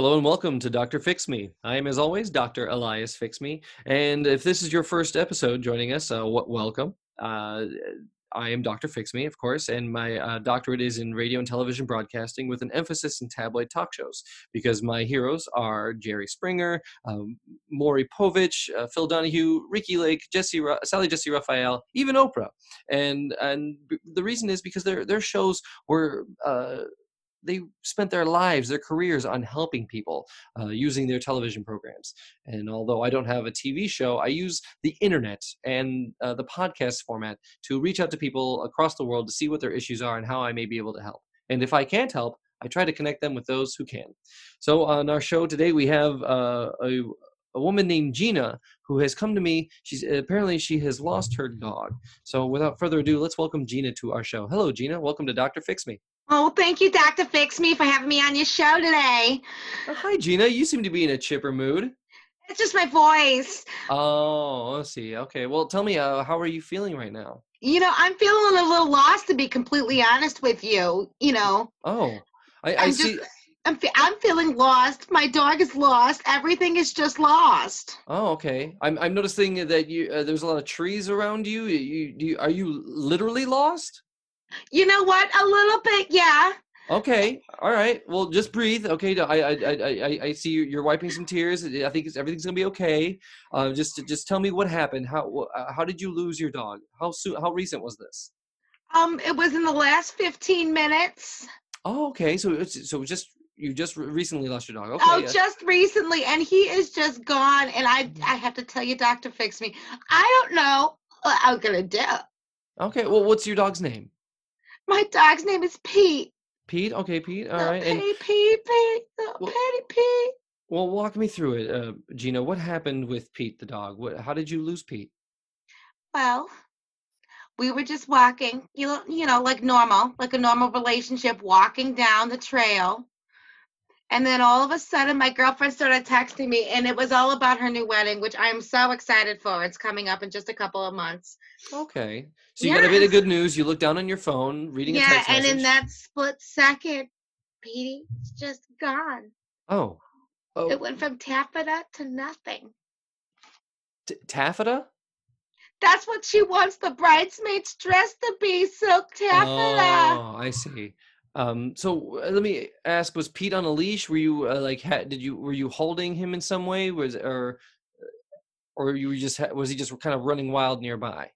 Hello and welcome to Dr. Fix Me. I am, as always, Dr. Elias Fix Me. And if this is your first episode joining us, uh, welcome. Uh, I am Dr. Fix Me, of course, and my uh, doctorate is in radio and television broadcasting with an emphasis in tabloid talk shows because my heroes are Jerry Springer, um, Maury Povich, uh, Phil Donahue, Ricki Lake, Jesse, Ru- Sally Jessy Raphael, even Oprah. And and the reason is because their their shows were uh, they spent their lives, their careers on helping people uh, using their television programs. And although I don't have a TV show, I use the internet and uh, the podcast format to reach out to people across the world to see what their issues are and how I may be able to help. And if I can't help, I try to connect them with those who can. So on our show today, we have uh, a a woman named Gina who has come to me. She's apparently she has lost her dog. So without further ado, let's welcome Gina to our show. Hello, Gina. Welcome to Doctor Fix Me. Oh, thank you, Dr. Fix Me, for having me on your show today. Oh, hi, Gina. You seem to be in a chipper mood. It's just my voice. Oh, I see. Okay. Well, tell me, uh, how are you feeling right now? You know, I'm feeling a little lost, to be completely honest with you. You know, Oh, I, I I'm see. just, I'm, fe- I'm feeling lost. My dog is lost. Everything is just lost. Oh, okay. I'm I'm noticing that you uh, there's a lot of trees around you. You, do you are you literally lost? You know what? A little bit, yeah. Okay. All right. Well, just breathe. Okay. I I I I, I see you- you're wiping some tears. I think it's, everything's gonna be okay. Uh, just just tell me what happened. How how did you lose your dog? How soon? How recent was this? Um, it was in the last 15 minutes. Oh, okay. So so just you just recently lost your dog. Okay. Oh, just recently, and he is just gone. And I, I have to tell you, Doctor Fix Me, I don't know what I'm gonna do. okay. Well, what's your dog's name? My dog's name is Pete. Pete. Okay, Pete. All right. And Pete, Pete, Pete, Well- Petty Pete. well, walk me through it, uh, Gina. What happened with Pete the dog? What? How did you lose Pete? Well, we were just walking, you know, you know, like normal, like a normal relationship, walking down the trail. And then all of a sudden, my girlfriend started texting me, and it was all about her new wedding, which I'm so excited for. It's coming up in just a couple of months. Okay. So you got a bit of good news. You look down on your phone, reading a yeah, text and in that split second, Petey, it's just gone. oh. Oh. It went from taffeta to nothing. t- taffeta. That's what she wants the bridesmaid's dress to be, silk taffeta. Oh, I see. Um, so uh, let me ask: Was Pete on a leash? Were you uh, like, ha- did you were you holding him in some way? Was or or you were just ha- was he just kind of running wild nearby?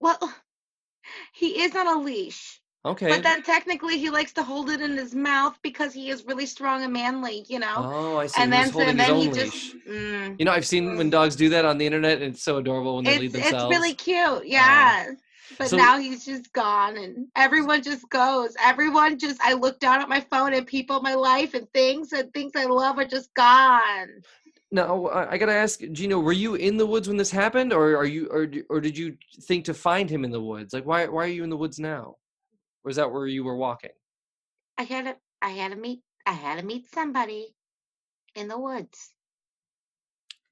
Well, he is on a leash, Okay. but then technically he likes to hold it in his mouth because he is really strong and manly, you know. oh, I see. and then so his then he leash. just mm, You know, I've seen when dogs do that on the internet, and it's so adorable when they leave it's it's themselves. really cute, yeah. But So- now he's just gone, and everyone just goes. Everyone just I look down at my phone and people in my life and things and things I love are just gone. Now, I gotta ask, Gino, were you in the woods when this happened, or are you, or or did you think to find him in the woods? Like, why why are you in the woods now? Or is that where you were walking? I had to I had to meet I had to meet somebody in the woods.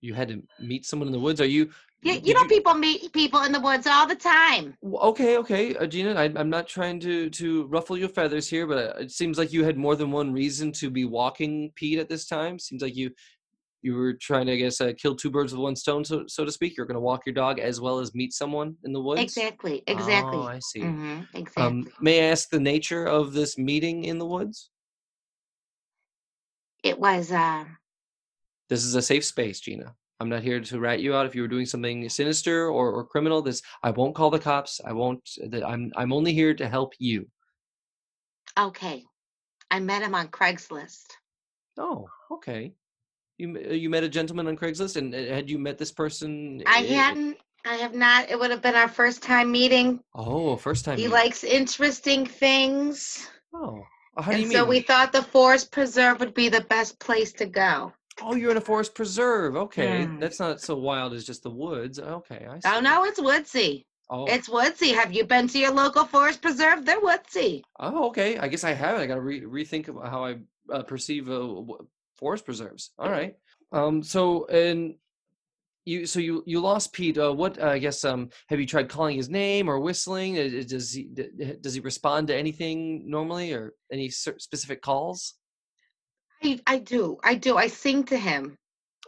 You had to meet someone in the woods. Are you? You, you know, people meet people in the woods all the time. Okay, okay, uh, Gina. I, I'm not trying to to ruffle your feathers here, but uh, it seems like you had more than one reason to be walking Pete at this time. Seems like you you were trying to, I guess, uh, kill two birds with one stone, so so to speak. You're going to walk your dog as well as meet someone in the woods. Exactly, exactly. Oh, I see. hmm exactly. Um, may I ask the nature of this meeting in the woods? it was uh, This is a safe space, Gina. I'm not here to rat you out if you were doing something sinister or, or criminal. This I won't call the cops. I won't. that- I'm I'm only here to help you. okay. I met him on Craigslist. Oh, okay. You uh, you met a gentleman on Craigslist, and uh, had you met this person? I i- hadn't. I have not. It would have been our first time meeting. Oh, first time. He meeting. likes interesting things, Oh, how do you and mean? so we thought the forest preserve would be the best place to go. Oh, you're in a forest preserve. Okay, Mm. that's not so wild as just the woods. Okay, I see. Oh no, it's woodsy. Oh, It's woodsy. Have you been to your local forest preserve? They're woodsy. Oh, okay. I guess I haven't. I got to re- rethink how I uh, perceive uh, w- forest preserves. All right. Um. So, and you, so you you lost Pete. Uh, what? Uh, I guess. Um. Have you tried calling his name or whistling? Uh, Does he does he respond to anything normally or any specific calls? I, I do. I do. I sing to him.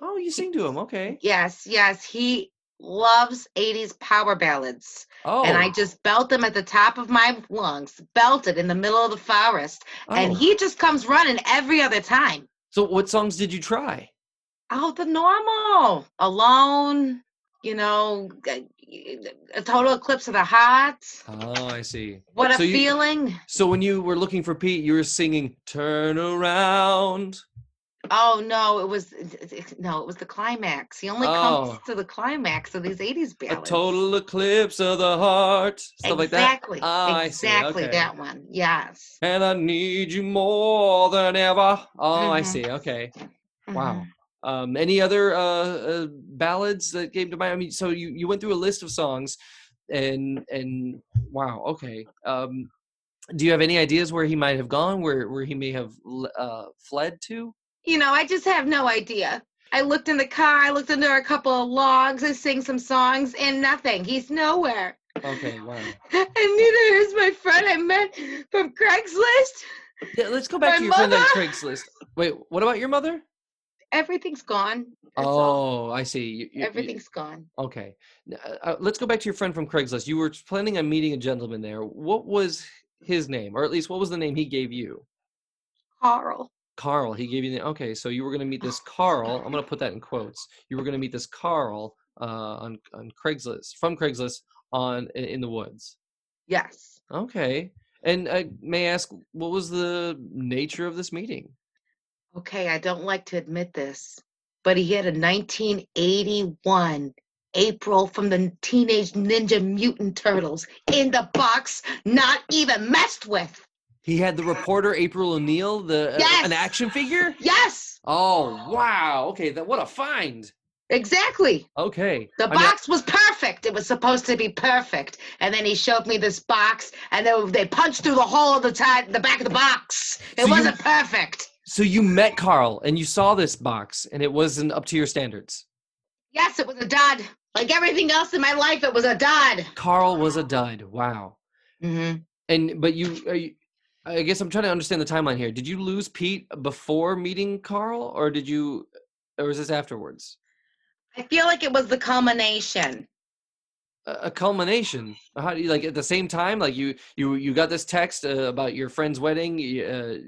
Oh, you sing to him. Okay. Yes, yes. He loves 80s power ballads. Oh. And I oh. just belt them at the top of my lungs, belted in the middle of the forest. And oh. he just comes running every other time. So what songs did you try? Oh, the normal. Alone, you know, a total eclipse of the heart. Oh, I see. What a you- feeling. so when you were looking for Pete, you were singing "Turn Around." Oh no, it was no, it was the climax. He only Oh. comes to the climax of these 80s ballads. A total eclipse of the heart, stuff like that. exactly. Ah, I see, exactly okay. that one. Yes. And I need you more than ever. Oh, I Mhm. see. Okay. Wow. Um, any other uh, uh, ballads that came to mind? I mean, so you, you went through a list of songs, and and wow, okay. Um, do you have any ideas where he might have gone, where where he may have uh, fled to? You know, I just have no idea. I looked in the car, I looked under a couple of logs, I sing some songs, and nothing. He's nowhere. Okay, wow. And neither is my friend I met from Craigslist. Yeah, let's go back My to your friend on? Craigslist. Wait, what about your mother? Everything's gone. That's all. Oh, I see. You- you- you- Everything's gone. Okay. Uh, uh, let's go back to your friend from Craigslist. You were planning on meeting a gentleman there. What was his name, or at least what was the name he gave you? Carl. Carl. He gave you the. Okay, so you were going to meet this Carl. I'm going to put that in quotes. You were going to meet this Carl uh, on on Craigslist from Craigslist on in, in the woods. Yes. Okay. And uh, may I ask, what was the nature of this meeting? Okay, I don't like to admit this, but he had a 1981 April from the Teenage Ninja Mutant Turtles in the box, not even messed with. He had the reporter April O'Neil, the uh, an action figure. Yes, Oh wow! Okay, that what a find. exactly. Okay. The I mean, box was perfect. It was supposed to be perfect. And then he showed me this box, and they, they punched through the hole of the, the back of the box. It So wasn't perfect. So you met Carl and you saw this box and it wasn't up to your standards. Yes, it was a dud. Like everything else in my life, it was a dud. Carl was a dud. Wow. hmm And but you, are you I guess I'm trying to understand the timeline here. Did you lose Pete before meeting Carl or did you or was this afterwards? I feel like it was the culmination. A, a culmination. How do you like at the same time like you you you got this text uh, about your friend's wedding uh,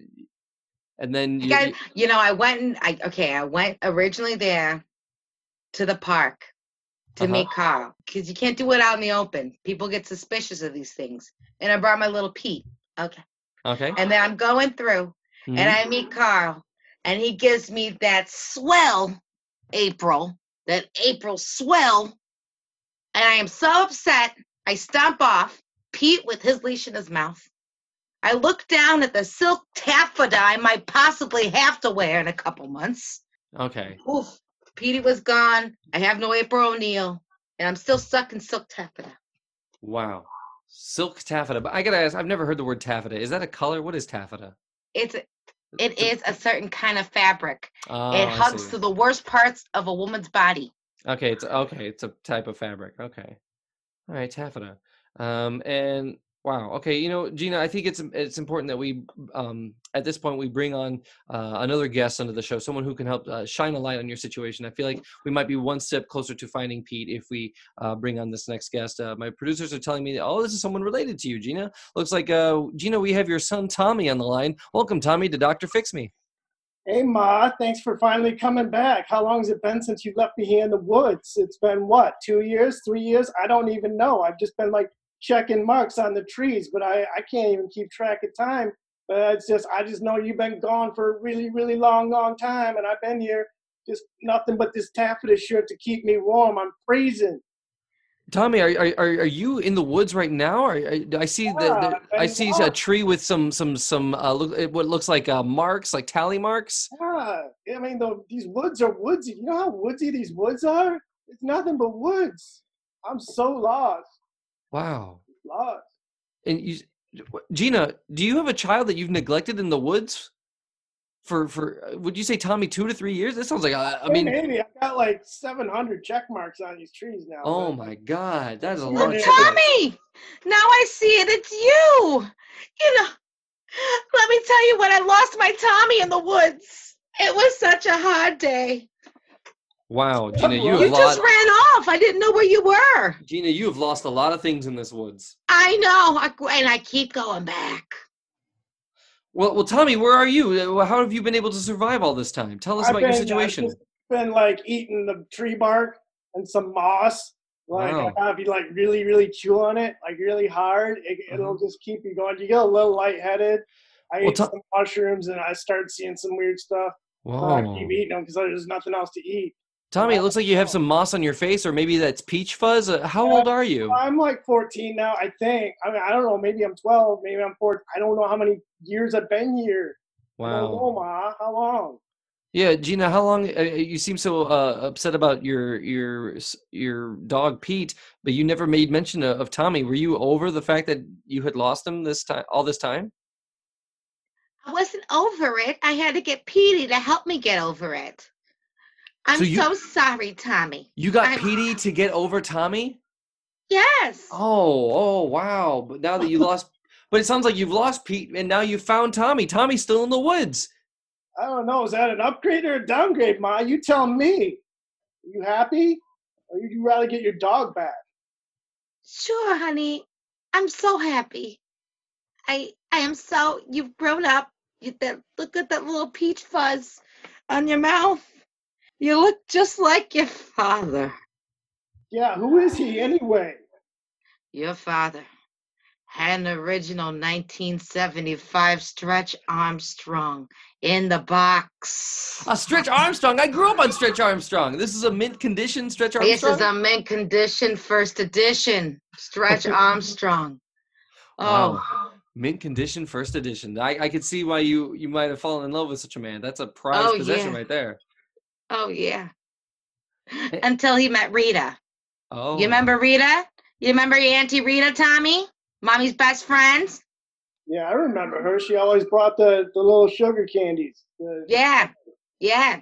and then you, I, you know, I went and I okay, I went originally there to the park to Uh-huh. meet Carl because you can't do it out in the open. People get suspicious of these things. And I brought my little Pete. Okay. Okay. And then I'm going through Mhm. and I meet Carl, and he gives me that swell April, that April swell, and I am so upset. I stomp off Pete with his leash in his mouth. I look down at the silk taffeta I might possibly have to wear in a couple months. Okay. Oof, Petey was gone. I have no April O'Neil, and I'm still stuck in silk taffeta. Wow. Silk taffeta. But I gotta ask, I've never heard the word taffeta. Is that a color? What is taffeta? It's it is a certain kind of fabric. Oh, it hugs to the worst parts of a woman's body. Okay, it's okay. It's a type of fabric. Okay, all right, taffeta. Um, and wow. Okay, you know, Gina, I think it's it's important that we um at this point we bring on uh, another guest onto the show, someone who can help uh, shine a light on your situation. I feel like we might be one step closer to finding Pete if we uh, bring on this next guest. Uh, my producers are telling me, oh, this is someone related to you, Gina. Looks like uh, Gina, we have your son Tommy on the line. Welcome, Tommy, to Doctor Fix Me. Hey Ma, thanks for finally coming back. How long has it been since you left me here in the woods? It's been what, two years, three years? I don't even know. I've just been like checking marks on the trees, but I, I can't even keep track of time. But it's just I just know you've been gone for a really, really long, long time, and I've been here just nothing but this taffeta shirt to keep me warm. I'm freezing. Tommy, are, are are are you in the woods right now? Or I see the, Yeah, the I I'm see a tree with some some some uh, look, what looks like uh, marks, like tally marks. Ah, I mean, the, these woods are woodsy. You know how woodsy these woods are? It's nothing but woods. I'm so lost, Wow. lost. And you, Gina, do you have a child that you've neglected in the woods? For for uh, would you say Tommy two to three years? That sounds like uh, I mean, maybe I got like 700 check marks on these trees now. oh but- my God, that is a lot. Look, of yeah. check marks. Tommy! Now I see it. It's you. You know, let me tell you when I lost my Tommy in the woods. It was such a hard day. Wow, Gina, you You have You lost. just ran off. I didn't know where you were. Gina, you have lost a lot of things in this woods. I know. I, and I keep going back. Well, well, Tommy, where are you? Uh, How have you been able to survive all this time? Tell us I've about your been- I've situation. just been like eating the tree bark and some moss. Like Wow. I if you like really, really chew on it, like really hard, it, it'll just keep you going. You get a little lightheaded. I Well, ate to- some mushrooms and I started seeing some weird stuff. So I keep eating them because there's nothing else to eat. Tommy, it looks like you have some moss on your face, or maybe that's peach fuzz. Uh, How old are you? I'm like 14 now, I think. I mean, I don't know. Maybe I'm 12. Maybe I'm 14. I don't know how many years I've been here. I know, Wow. Ma. How long? Yeah, Gina, how long? Uh, you seem so uh, upset about your your your dog Pete, but you never made mention of, of Tommy. Were you over the fact that you had lost him this time, all this time? I wasn't over it. I had to get Petey to help me get over it. I'm So you- so sorry, Tommy. You got I'm- Petey to get over Tommy? Yes. Oh, oh, wow! But now that you lost, but it sounds like you've lost Pete, and now you found Tommy. Tommy's still in the woods. I don't know. Is that an upgrade or a downgrade, Ma? You tell me. Are you happy? Or would you rather get your dog back? Sure, honey. I'm so happy. I I am so you've grown up. You that look at that little peach fuzz on your mouth. You look just like your father. Yeah, who is he anyway? Your father had an original 1975 Stretch Armstrong in the box. A Stretch Armstrong. I grew up on Stretch Armstrong. This is a mint condition Stretch Armstrong? This is a mint condition first edition Stretch Armstrong. Oh, Wow. mint condition first edition. I, I could see why you you might have fallen in love with such a man. That's a prized Oh, possession yeah. right there. Oh yeah. Until he met Rita. Oh, You remember Rita? You remember your Auntie Rita, Tommy? Mommy's best friend? Yeah, I remember her. She always brought the, the little sugar candies. The- Yeah. Yeah.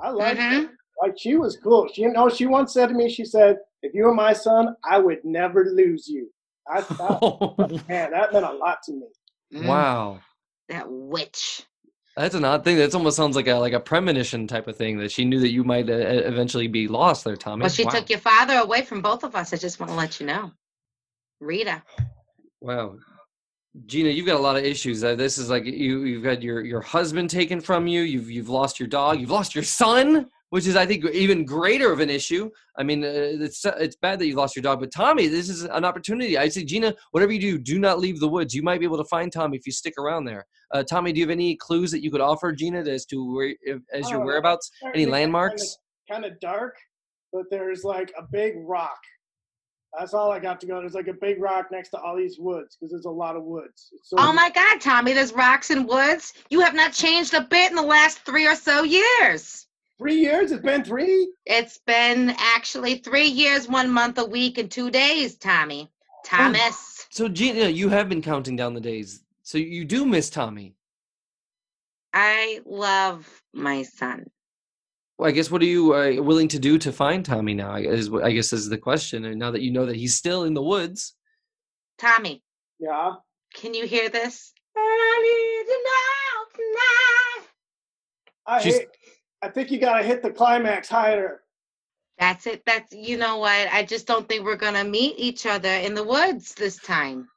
I like Mhm. her. Like she was cool. She you know she once said to me, she said, if you were my son, I would never lose you. I thought, man, that meant a lot to me. Mm, wow. That witch. That's an odd thing. That almost sounds like a like a premonition type of thing that she knew that you might uh, eventually be lost there, Tommy. Well, she wow. took your father away from both of us. I just want to let you know. Rita. Wow. Gina, you've got a lot of issues. Uh, this is like you you've got your your husband taken from you. You've you've lost your dog. You've lost your son, which is I think even greater of an issue. I mean, uh, it's it's bad that you lost your dog, but Tommy, this is an opportunity. I say, Gina, whatever you do, do not leave the woods. You might be able to find Tommy if you stick around there. Uh, Tommy, do you have any clues that you could offer Gina as to where if, as your Oh, whereabouts? Any landmarks? Kind of dark, but there's like a big rock. That's all I got to go. There's like a big rock next to all these woods because there's a lot of woods. So Oh my God, Tommy, there's rocks and woods. You have not changed a bit in the last three or so years. Three years? It's been three? It's been actually three years, one month, a week, and two days, Tommy. Thomas. So Gina, you have been counting down the days. So you do miss Tommy. I love my son. Well, I guess what are you uh, willing to do to find Tommy now? I guess, I guess is the question. And now that you know that he's still in the woods, Tommy, Yeah. can you hear this? I need to know tonight. I She's- hate, I think you gotta hit the climax higher. That's it. That's you know what? I just don't think we're gonna meet each other in the woods this time.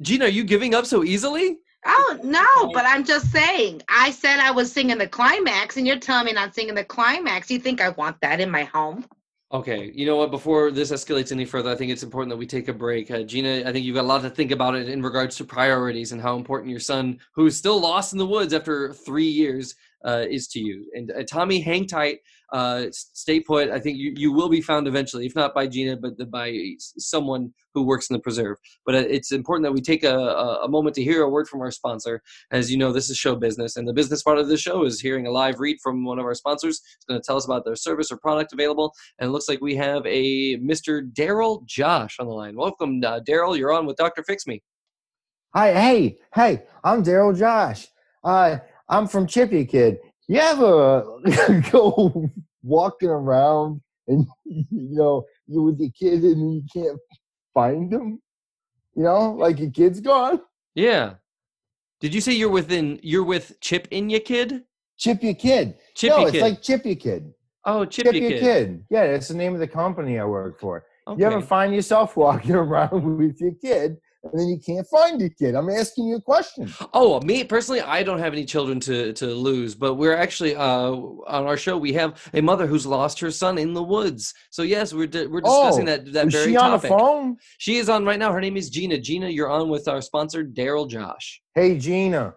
Gina, are you giving up so easily? Oh no, but I'm just saying. I said I was singing the climax, and you're telling me not singing the climax. You think I want that in my home? Okay, you know what? Before this escalates any further, I think it's important that we take a break. Uh, Gina, I think you've got a lot to think about it in regards to priorities and how important your son, who's still lost in the woods after three years, uh, is to you. And uh, Tommy, hang tight, uh, stay put. I think you, you will be found eventually, if not by Gina, but the, by someone who works in the preserve. But uh, it's important that we take a, a, a moment to hear a word from our sponsor. As you know, this is show business, and the business part of the show is hearing a live read from one of our sponsors. It's going to tell us about their service or product available and it looks like we have a Mr. Daryl Josh on the line. Welcome, uh, Daryl. You're on with Dr. Fix Me. Hi, hey, hey, I'm Daryl Josh. Uh, I'm from Chippy Kid. You ever go walking around and you know you with your kid and you can't find them? You know, like your kid's gone. Yeah. Did you say you're within? You're with Chip in your kid? Chip your kid. Chippy no, it's Kid. like Chip your kid. oh, Chip Chippy your Kid. kid. Yeah, that's the name of the company I work for. Okay. You ever find yourself walking around with your kid and then you can't find your kid? I'm asking you a question. Oh, me personally, I don't have any children to to lose, but we're actually uh on our show we have a mother who's lost her son in the woods. So yes, we're di- we're discussing Oh, that that Is very she on topic. the phone? She is on right now. Her name is Gina. Gina, you're on with our sponsor Daryl Josh. Hey, Gina.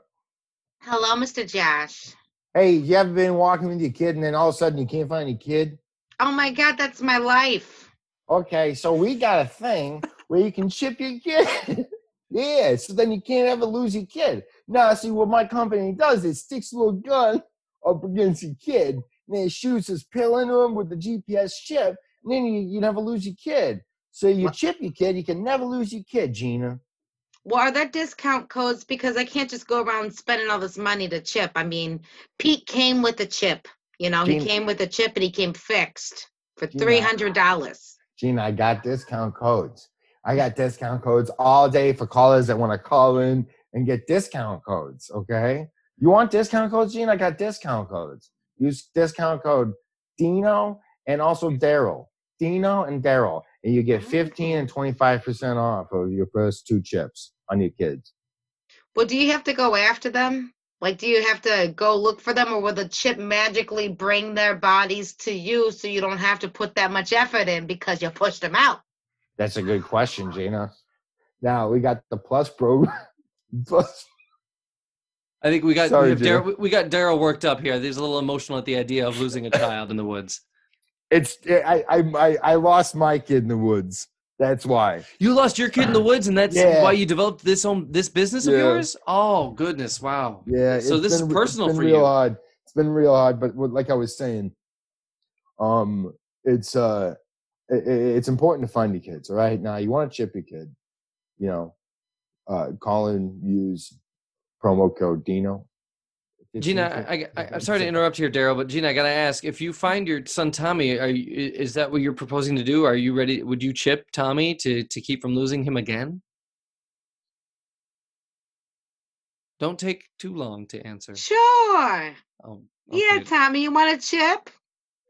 Hello, Mr. Josh. Hey, you ever been walking with your kid and then all of a sudden you can't find your kid? Oh my God, that's my life. Okay, so we got a thing where you can chip your kid. yeah, so then you can't ever lose your kid. Now, see what my company does, it sticks a little gun up against your kid, and then it shoots this pill into him with the GPS chip, and then you, you never lose your kid. So you chip your kid, you can never lose your kid, Gina. Well, are there discount codes? Because I can't just go around spending all this money to chip. I mean, Pete came with a chip. You know, he came with a chip and he came fixed for Gina. three hundred dollars. Gina, I got discount codes. I got discount codes all day for callers that want to call in and get discount codes. Okay. You want discount codes, Gene? I got discount codes. Use discount code Dino and also Daryl. Dino and Daryl. And you get 15 and 25% off of your first two chips on your kids. Well, do you have to go after them? Like, do you have to go look for them, or will the chip magically bring their bodies to you so you don't have to put that much effort in because you pushed them out? That's a good question, Gina. Now we got the plus program. plus I think we got Sorry, we. Daryl, we got Daryl worked up here. He's a little emotional at the idea of losing a child in the woods. it's I, I I I lost my kid in the woods. That's why. You lost your kid in the woods, and that's Yeah. why you developed this home, this business of Yeah. yours. Oh goodness, wow. Yeah. So this is been- personal it's been for real you. Hard. It's been real hard, but like I was saying, um, it's uh, i i- it's important to find your kids. All right, now you want to chip your kid, you know, uh, call in, use promo code Dino. Gina, I, I, I'm sorry to interrupt here, Daryl, but Gina, I gotta ask: if you find your son Tommy, are you, is that what you're proposing to do? Are you ready? Would you chip Tommy to to keep from losing him again? Don't take too long to answer. Sure. Oh, Yeah. Tommy, you want a chip?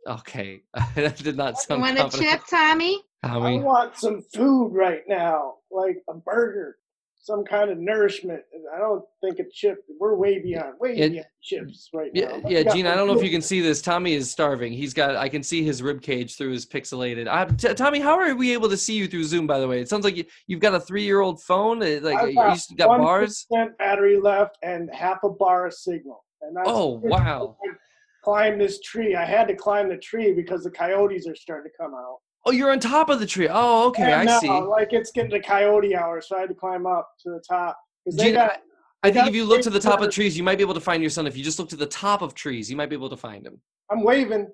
Okay, that did not You sound want a chip, Tommy? I want some food right now, like a burger, some kind of nourishment. I don't think a chip. We're way beyond, way Yeah, beyond chips right yeah, now. Let's yeah, get Gina. I don't know if you can see this. Tommy is starving. He's got. I can see his rib cage through his pixelated. I, T- Tommy, how are we able to see you through Zoom? By the way, it sounds like you, you've got a three-year-old phone. uh, Like I've you got just got one bars. percent battery left and half a bar of signal. And that's Oh wow. Climb this tree. I had to climb the tree because the coyotes are starting to come out. Oh, you're on top of the tree. Oh, okay, Yeah, I no, see. Like it's getting to coyote hour, so I had to climb up to the top. Gina, got, I, think if you look to the top of trees, you might be able to find your son. If you just look to the top of trees, you might be able to find him. I'm waving.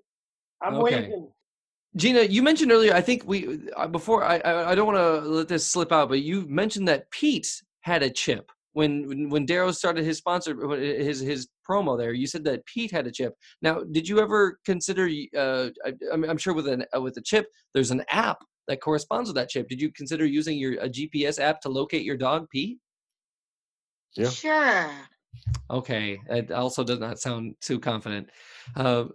I'm Okay. waving. Gina, you mentioned earlier. I think we uh, before. I I, I don't want to let this slip out, but you mentioned that Pete had a chip when when, when Darrow started his sponsor his his promo there. You said that Pete had a chip. Now, did you ever consider? Uh, I, I'm I'm sure with an uh, with a chip, there's an app that corresponds with that chip. Did you consider using your a GPS app to locate your dog, Pete? Yeah. Sure. Okay, it also does not sound too confident. Uh,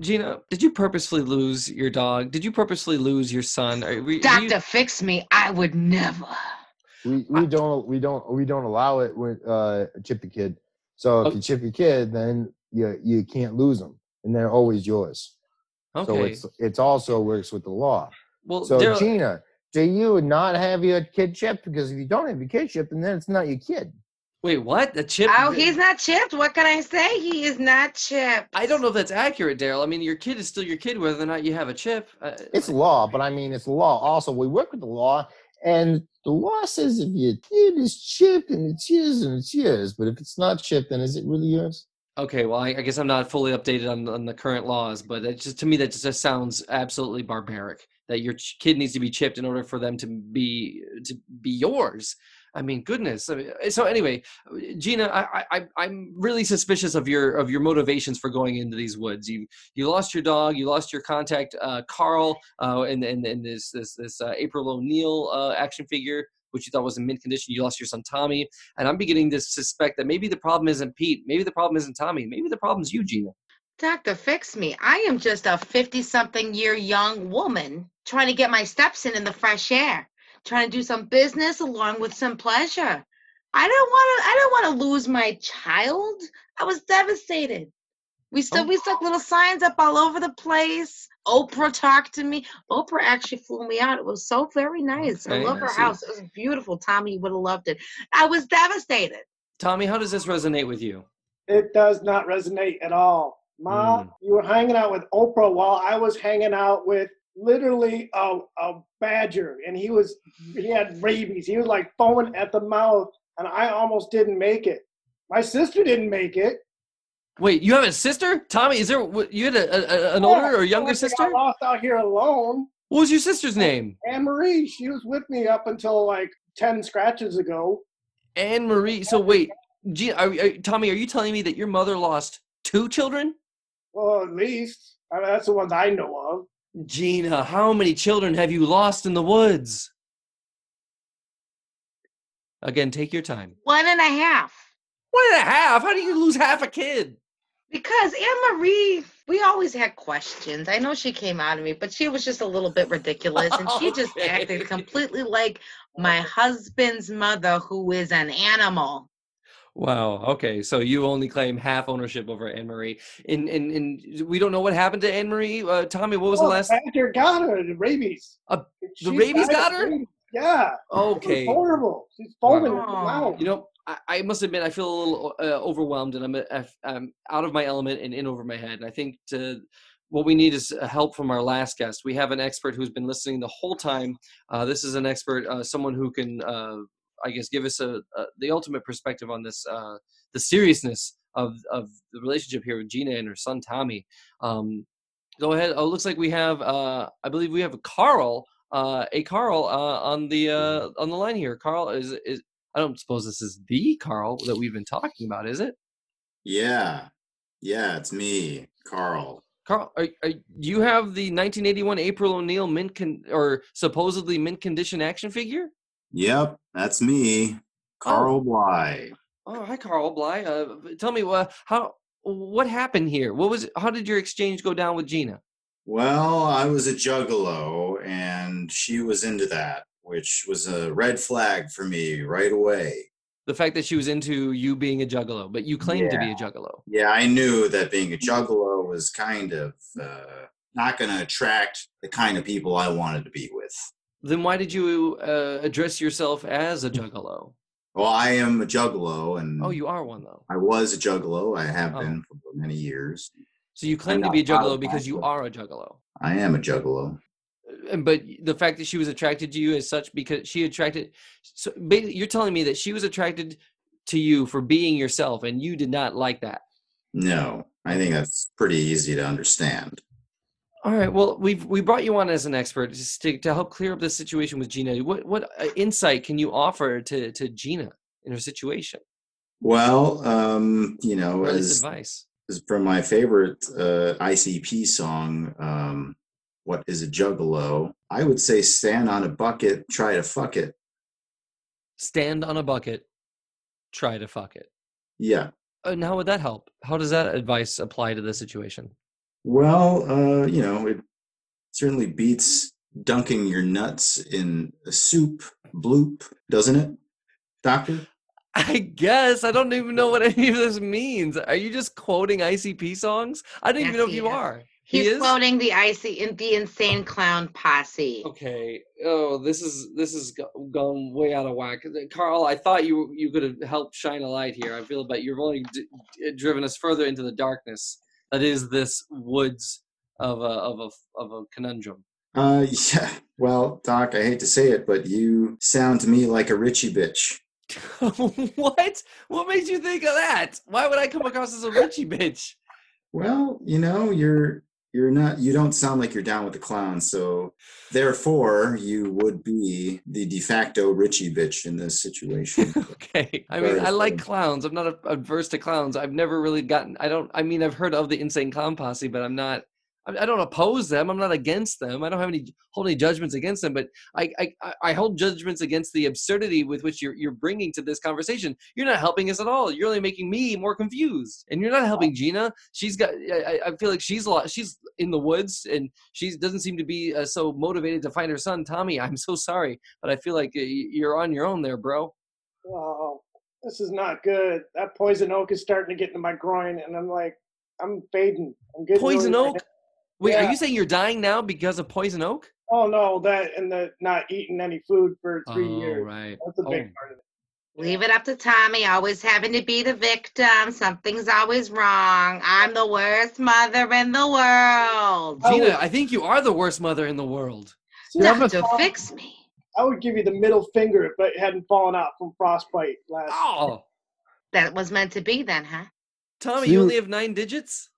Gina, did you purposefully lose your dog? Did you purposely lose your son? Are, we- were you- Doctor, fix me. I would never. We we don't we don't we don't allow it with uh chip your kid. So if Oh. you chip your kid, then you you can't lose them, and they're always yours. Okay. So okay. it's it's also works with the law. well, So Daryl- Gina, do you not have your kid chipped? Because if you don't have your kid chipped, then it's not your kid. wait, what? A chip? Oh, he's not chipped. What can I say? He is not chipped. I don't know if that's accurate, Daryl. I mean, your kid is still your kid, whether or not you have a chip. Uh, It's law, but I mean it's law. Also, we work with the law, and the law says if your kid is chipped and it's yours and it's yours. But if it's not chipped, then is it really yours? okay, well, I, I guess I'm not fully updated on, on the current laws, but it just to me that just sounds absolutely barbaric. that your kid needs to be chipped in order for them to be to be yours. I mean, goodness. I mean, so anyway, Gina, I, I I'm really suspicious of your of your motivations for going into these woods. You you lost your dog, you lost your contact, uh, Carl, uh, and and and this this this uh, April O'Neil uh, action figure, which you thought was in mint condition. You lost your son Tommy, and I'm beginning to suspect that maybe the problem isn't Pete, maybe the problem isn't Tommy, maybe the problem's you, Gina. Doctor, fix me. I am just a 50 something year young woman trying to get my steps in in the fresh air, trying to do some business along with some pleasure. I don't want to I don't want to lose my child. I was devastated. We still Oh. we stuck little signs up all over the place. Oprah talked to me. Oprah actually flew me out. It was so very nice. I love I her see. house. It was beautiful. Tommy would have loved it. I was devastated. Tommy, how does this resonate with you? It does not resonate at all. Ma, Mm. you were hanging out with Oprah while I was hanging out with literally a, a badger, and he was he had rabies. He was like foaming at the mouth, and I almost didn't make it. My sister didn't make it. Wait, you have a sister, Tommy? Is there you had a, a, an Yeah, older or younger sister? lost out here alone. What was your sister's name? Anne Marie, she was with me up until like ten scratches ago. Anne Marie. So wait, are, are, Tommy, are you telling me that your mother lost two children? Well, at least I mean, that's the ones I know of. Gina, how many children have you lost in the woods? Again, take your time. One and a half. One and a half? How do you lose half a kid? Because Anne Marie, we always had questions. I know she came out of me, but she was just a little bit ridiculous. And she just acted completely like my husband's mother, who is an animal. Wow. Okay. So you only claim half ownership over Anne Marie. And, and, and we don't know what happened to Anne Marie. Uh, Tommy, what was the Oh, last? badger got her the rabies. Uh, She rabies got her? rabies. Yeah. Okay. horrible. She's foaming at Wow. You know, I, I must admit, I feel a little uh, overwhelmed, and I'm, uh, I'm out of my element and in over my head. And I think to, what we need is uh, help from our last guest. We have an expert who's been listening the whole time. Uh, this is an expert, uh, someone who can, uh, I guess, give us a, a the ultimate perspective on this, uh, the seriousness of of the relationship here with Gina and her son Tommy. Um, go ahead. Oh, looks like we have, uh, I believe we have a Carl. Uh, a Carl uh, on the uh, on the line here. Carl is is I don't suppose this is the Carl that we've been talking about, is it? Yeah. Yeah, it's me, Carl. Carl, are, are, you have the 1981 April O'Neil mint con- or supposedly mint condition action figure? Yep, that's me, Carl Bly. Oh, hi, Carl Bly. Uh, tell me, uh, how what happened here? What was? How did your exchange go down with Gina? Well, I was a juggalo and she was into that, which was a red flag for me right away. The fact that she was into you being a juggalo, but you claimed to be a juggalo. Yeah, I knew that being a juggalo was kind of uh, not going to attract the kind of people I wanted to be with. Then why did you uh, address yourself as a juggalo? Well, I am a juggalo and Oh, you are one though. I was a juggalo. I have Oh. been for many years. So you claim to be a juggalo because you are a juggalo. I am a juggalo. and but the fact that she was attracted to you as such because she attracted so you're telling me that she was attracted to you for being yourself and you did not like that No, I think that's pretty easy to understand. All right well we've we brought you on as an expert just to, to help clear up the situation with gina what what uh, insight can you offer to to gina in her situation Well, um, you know, as, advice as from my favorite uh, ICP song, um, "What is a Juggalo?" I would say, "Stand on a bucket, try to fuck it." stand on a bucket try to fuck it Yeah. and how would that help how does that advice apply to the situation Well, uh, you know, it certainly beats dunking your nuts in a soup bloop, doesn't it, Doctor? I guess I don't even know what any of this means. Are you just quoting ICP songs? I don't even know if you is. are. He He's is? quoting the icy in the insane clown posse. Okay. Oh, this is this is gone way out of whack. Carl, I thought you you could have helped shine a light here. I feel, but you've only d- d- driven us further into the darkness that is this woods of a of a of a conundrum. Uh, yeah. Well, Doc, I hate to say it, but you sound to me like a Richie bitch. what? What made you think of that? Why would I come across as a Richie bitch? Well, you know, you're you're not you don't sound like you're down with the clown so therefore you would be the de facto richie bitch in this situation okay. I mean, I like clowns. I'm not a- adverse to clowns. I've never really gotten. I don't. I mean, I've heard of the insane clown posse, but I'm not. I don't oppose them. I'm not against them. I don't have any hold any judgments against them. But I, I, I- hold judgments against the absurdity with which you're you're bringing to this conversation. You're not helping us at all. You're only making me more confused, and you're not helping Gina. She's got. I, I- feel like she's a lot. She's in the woods, and she doesn't seem to be uh, so motivated to find her son, Tommy. I'm so sorry, but I feel like uh, you're on your own there, bro. Oh, this is not good. That poison oak is starting to get into my groin, and I'm like, I'm fading. I'm getting Poison oak. Wait, are you saying you're dying now because of poison oak? Oh no, that and the not eating any food for three oh, years. right. That's a big Oh, part of it. Leave it up to Tommy, always having to be the victim. Something's always wrong. I'm the worst mother in the world. Gina, I think you are the worst mother in the world. See, I would- fix me. I would give you the middle finger if it hadn't fallen out from frostbite last. Oh, That was meant to be then, huh? Tommy, See, you only have nine digits.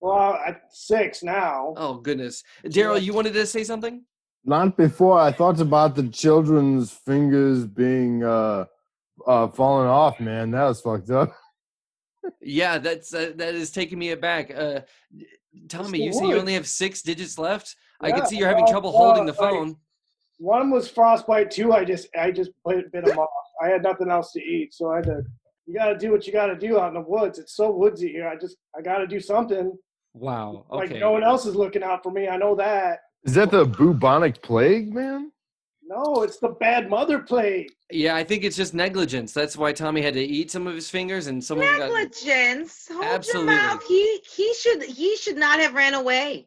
Well, at six now. Oh goodness, Daryl, you wanted to say something? Not before I thought about the children's fingers being uh uh falling off, man. That was fucked up. Yeah, that's uh, that is taking me aback. Uh, Tommy, the you say you only have six digits left. I can see you're having well, trouble well, holding the like- phone. One was frostbite. Two, I just I just bit, bit them off. I had nothing else to eat, so I had to. You got to do what you got to do out in the woods. It's so woodsy here. I just I got to do something. Wow. Like no one else is looking out for me. I know that. Is that the bubonic plague, man? No, it's the bad mother plague. Yeah, I think it's just negligence. That's why Tommy had to eat some of his fingers, and some of them got. Negligence. Hold Absolutely. your mouth. He he should he should not have ran away.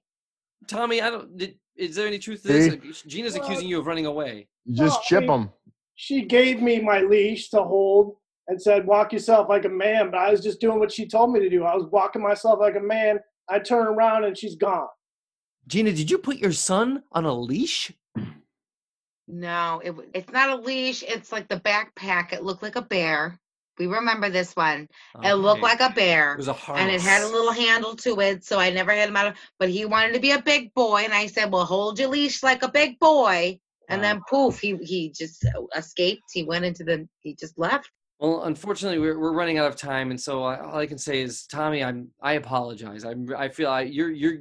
Tommy, I don't. Did, is there any truth to this? See? Gina's Well- accusing you of running away. You just No, I chip mean- them. She gave me my leash to hold and said, "Walk yourself like a man." But I was just doing what she told me to do. I was walking myself like a man. I turn around and she's gone. Gina, did you put your son on a leash? No, it it's not a leash. It's like the backpack. It looked like a bear. We remember this one. It looked Okay. like a bear. It was a harness. and it had a little handle to it, so I never had him out of. But he wanted to be a big boy, and I said, "Well, hold your leash like a big boy." And then poof, he he just escaped. He went into the. He just left. Well, unfortunately, we're, we're running out of time, and so I, all I can say is, Tommy, I'm I apologize. I'm I feel I you're you're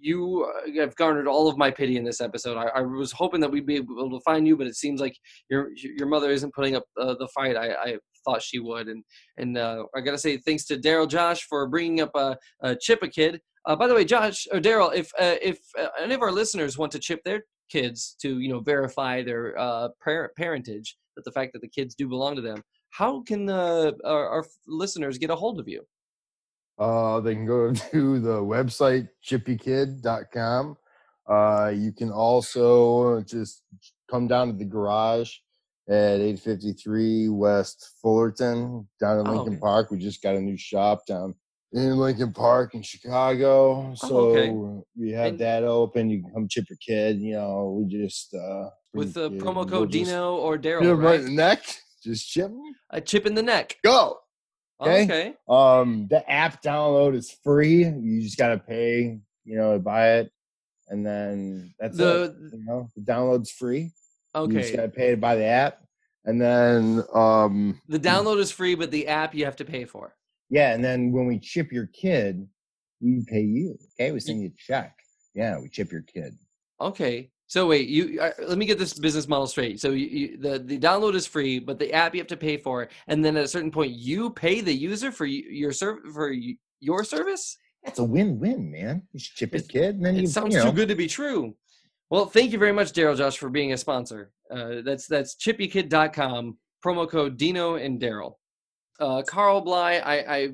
you uh, have garnered all of my pity in this episode. I, I was hoping that we'd be able to find you, but it seems like your your mother isn't putting up uh, the fight. I, I thought she would, and and uh, I gotta say thanks to Daryl Josh for bringing up a, uh, Chip a kid. Uh, by the way, Josh or Daryl, if uh, if uh, any of our listeners want to chip their kids to you know verify their uh, parent parentage, that the fact that the kids do belong to them, how can uh, our, our listeners get a hold of you? Uh, they can go to the website chippykid.com. Uh, you can also just come down to the garage at 853 West Fullerton down in Oh, Lincoln okay. Park. We just got a new shop down in Lincoln Park in Chicago. So Oh, okay. we have And- that open. You can come chip your kid. You know, we just uh, With the promo code we'll Dino or Daryl, right right? in the neck. Just chip. A chip in the neck. Go. Okay. Okay. Um, the app download is free. You just gotta pay, you know, to buy it, and then that's The- it. You know, the download's free. Okay. You just gotta pay to buy the app, and then um, The download is free, but the app you have to pay for. yeah, and then when we chip your kid, we pay you. Okay, we send you a check. Yeah, we chip your kid. Okay. So wait, you uh, let me get this business model straight. So you, you, the the download is free, but the app you have to pay for, and then at a certain point you pay the user for your serv for your service. It's a win-win, man. You chip It- kid, and then It you, sounds you know, too good to be true. Well, thank you very much, Daryl Josh, for being a sponsor. Uh, that's that's chippykid.com, promo code Dino and Daryl. Uh, Carl Bly, I, I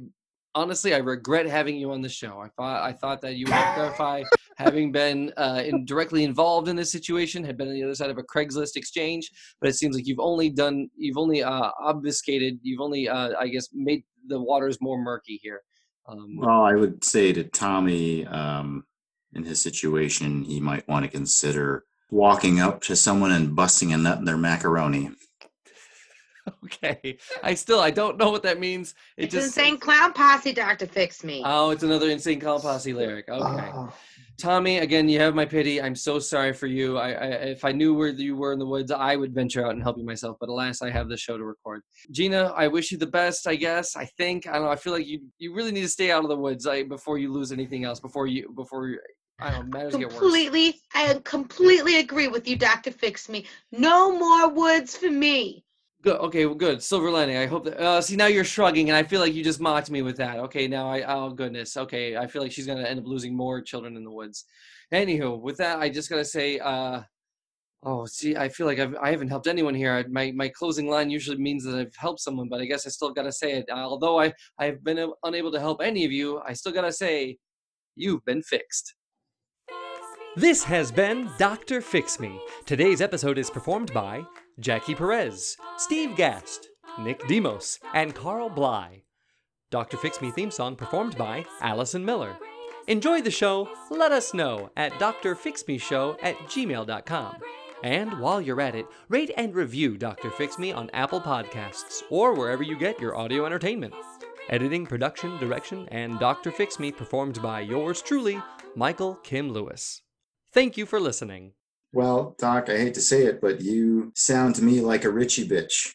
honestly I regret having you on the show. I thought I thought that you would clarify, having been uh, in, directly involved in this situation, had been on the other side of a Craigslist exchange, but it seems like you've only done, you've only uh, obfuscated, you've only, uh, I guess, made the waters more murky here. Um, Well, I would say to Tommy, um, in his situation, he might want to consider walking up to someone and busting a nut in their macaroni. okay, I still I don't know what that means. It It's just insane clown posse, Doctor Fix Me. Oh, it's another insane clown posse lyric. Okay. Oh. Tommy, again, you have my pity. I'm so sorry for you. I, I if I knew where you were in the woods, I would venture out and help you myself. But alas, I have this show to record. Gina, I wish you the best. I guess. I think. I don't know. I feel like you you really need to stay out of the woods I, before you lose anything else. Before you before you, I don't. Matters get worse. Completely, I completely agree with you, Doctor Fix Me. No more woods for me. Good. Okay. Well, good. Silver lining. I hope that. Uh, see, now you're shrugging, and I feel like you just mocked me with that. Okay. Now I. Oh goodness. Okay. I feel like she's gonna end up losing more children in the woods. Anywho, with that, I just gotta say. Uh, oh, see, I feel like I've, I haven't helped anyone here. I- My my closing line usually means that I've helped someone, but I guess I still gotta say it. Uh, although I I've been unable to help any of you, I still gotta say, you've been fixed. This has been Dr. Fix Me. Today's episode is performed by Jackie Perez, Steve Gast, Nick Demos, and Carl Bly. Dr. Fix Me theme song performed by Allison Miller. Enjoy the show? Let us know at drfixmeshow at gmail.com. And while you're at it, rate and review Dr. Fix Me on Apple Podcasts or wherever you get your audio entertainment. Editing, production, direction, and Dr. Fix Me performed by yours truly, Michael Kim Lewis. Thank you for listening. Well, Doc, I hate to say it, but you sound to me like a Richie bitch.